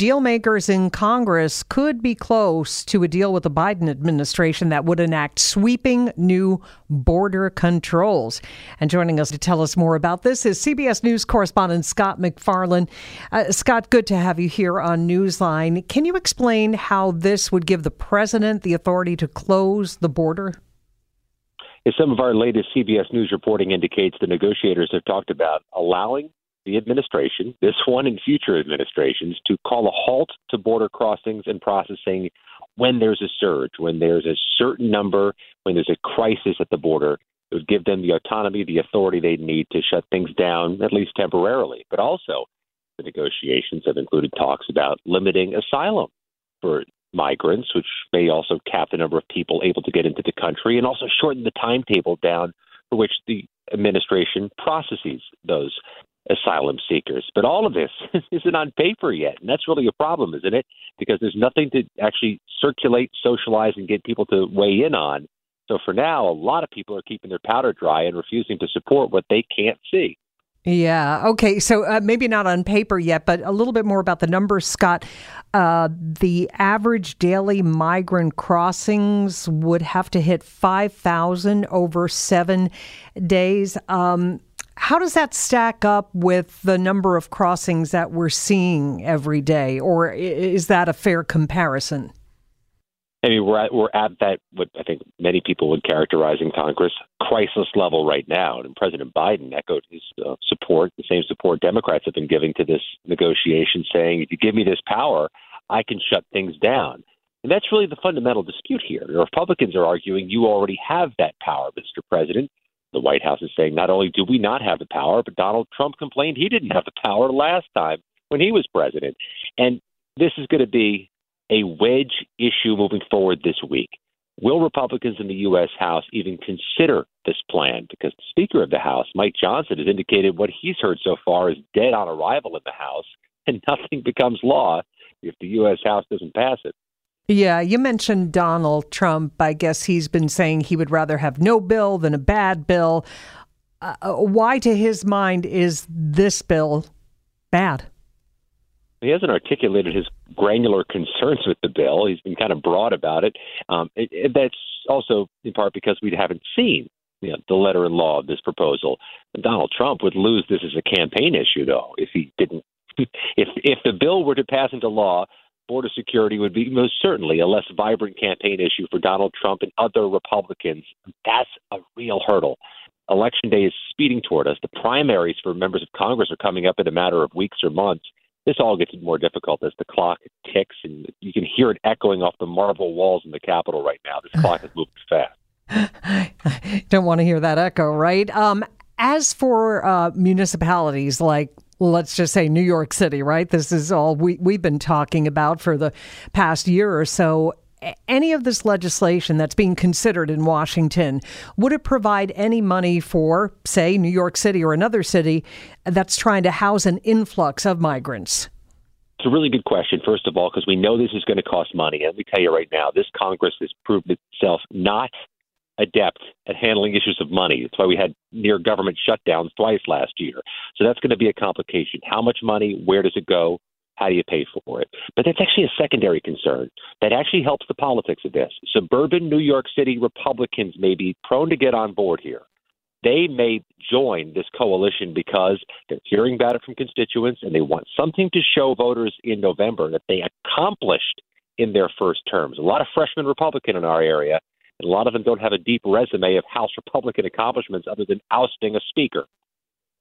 Dealmakers in Congress could be close to a deal with the Biden administration that would enact sweeping new border controls. And joining us to tell us more about this is CBS News correspondent Scott MacFarlane. Uh, Scott, good to have you here on Newsline. Can you explain how this would give the president the authority to close the border? As some of our latest CBS News reporting indicates, the negotiators have talked about allowing the administration, this one and future administrations, to call a halt to border crossings and processing when there's a surge, when there's a certain number, when there's a crisis at the border. It would give them the autonomy, the authority they need to shut things down, at least temporarily. But also, the negotiations have included talks about limiting asylum for migrants, which may also cap the number of people able to get into the country, and also shorten the timetable down for which the administration processes those asylum seekers. But all of this isn't on paper yet. And that's really a problem, isn't it? Because there's nothing to actually circulate, socialize, and get people to weigh in on. So for now, a lot of people are keeping their powder dry and refusing to support what they can't see. Yeah. Okay. So uh, maybe not on paper yet, but a little bit more about the numbers, Scott. Uh, the average daily migrant crossings would have to hit 5,000 over seven days. Um, how does that stack up with the number of crossings that we're seeing every day, or is that a fair comparison? I mean, we're at, we're at that what I think many people would characterize in Congress crisis level right now. And President Biden echoed his uh, support, the same support Democrats have been giving to this negotiation, saying, "If you give me this power, I can shut things down." And that's really the fundamental dispute here. The Republicans are arguing you already have that power, Mr. President. The White House is saying not only do we not have the power, but Donald Trump complained he didn't have the power last time when he was president. And this is going to be a wedge issue moving forward this week. Will Republicans in the U.S. House even consider this plan? Because the Speaker of the House, Mike Johnson, has indicated what he's heard so far is dead on arrival in the House, and nothing becomes law if the U.S. House doesn't pass it. Yeah, you mentioned Donald Trump. I guess he's been saying he would rather have no bill than a bad bill. Uh, uh, why, to his mind, is this bill bad? He hasn't articulated his granular concerns with the bill. He's been kind of broad about it. Um, it, it that's also in part because we haven't seen you know, the letter and law of this proposal. Donald Trump would lose this as a campaign issue, though, if he didn't. if if the bill were to pass into law, border security would be most certainly a less vibrant campaign issue for Donald Trump and other Republicans. That's a real hurdle. Election day is speeding toward us. The primaries for members of Congress are coming up in a matter of weeks or months. This all gets more difficult as the clock ticks, and you can hear it echoing off the marble walls in the Capitol right now. This clock is moving fast. I Don't want to hear that echo, right? Um, as for uh, municipalities like let's just say New York City, right? This is all we, we've been talking about for the past year or so. Any of this legislation that's being considered in Washington, would it provide any money for, say, New York City or another city that's trying to house an influx of migrants? It's a really good question, first of all, because we know this is going to cost money. And let me tell you right now, this Congress has proved itself not adept at handling issues of money. That's why we had near government shutdowns twice last year. So that's going to be a complication. How much money? Where does it go? How do you pay for it? But that's actually a secondary concern that actually helps the politics of this. Suburban New York City Republicans may be prone to get on board here. They may join this coalition because they're hearing about it from constituents and they want something to show voters in November that they accomplished in their first terms. A lot of freshman Republican in our area a lot of them don't have a deep resume of House Republican accomplishments other than ousting a speaker.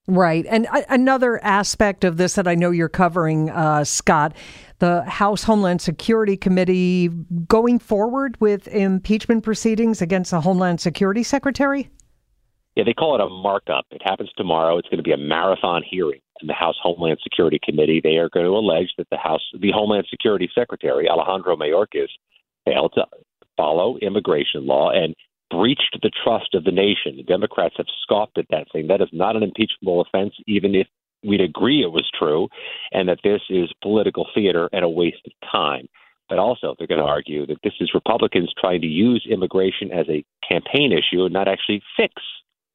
Right. And another aspect of this that I know you're covering, uh, Scott, the House Homeland Security Committee going forward with impeachment proceedings against the Homeland Security Secretary? Yeah, they call it a markup. It happens tomorrow. It's going to be a marathon hearing in the House Homeland Security Committee. They are going to allege that the House, the Homeland Security Secretary, Alejandro Mayorkas, failed to follow immigration law and breached the trust of the nation. The Democrats have scoffed at that, saying that is not an impeachable offense, even if we'd agree it was true, and that this is political theater and a waste of time. But also, they're going to argue that this is Republicans trying to use immigration as a campaign issue and not actually fix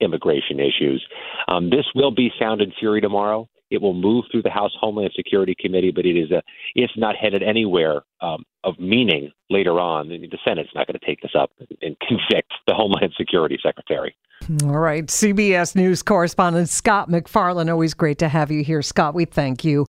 immigration issues. Um, this will be sound and fury tomorrow. It will move through the House Homeland Security Committee, but it is a it's not headed anywhere um, of meaning later on. The Senate's not going to take this up and convict the Homeland Security Secretary. All right, CBS News correspondent Scott MacFarlane. Always great to have you here, Scott. We thank you.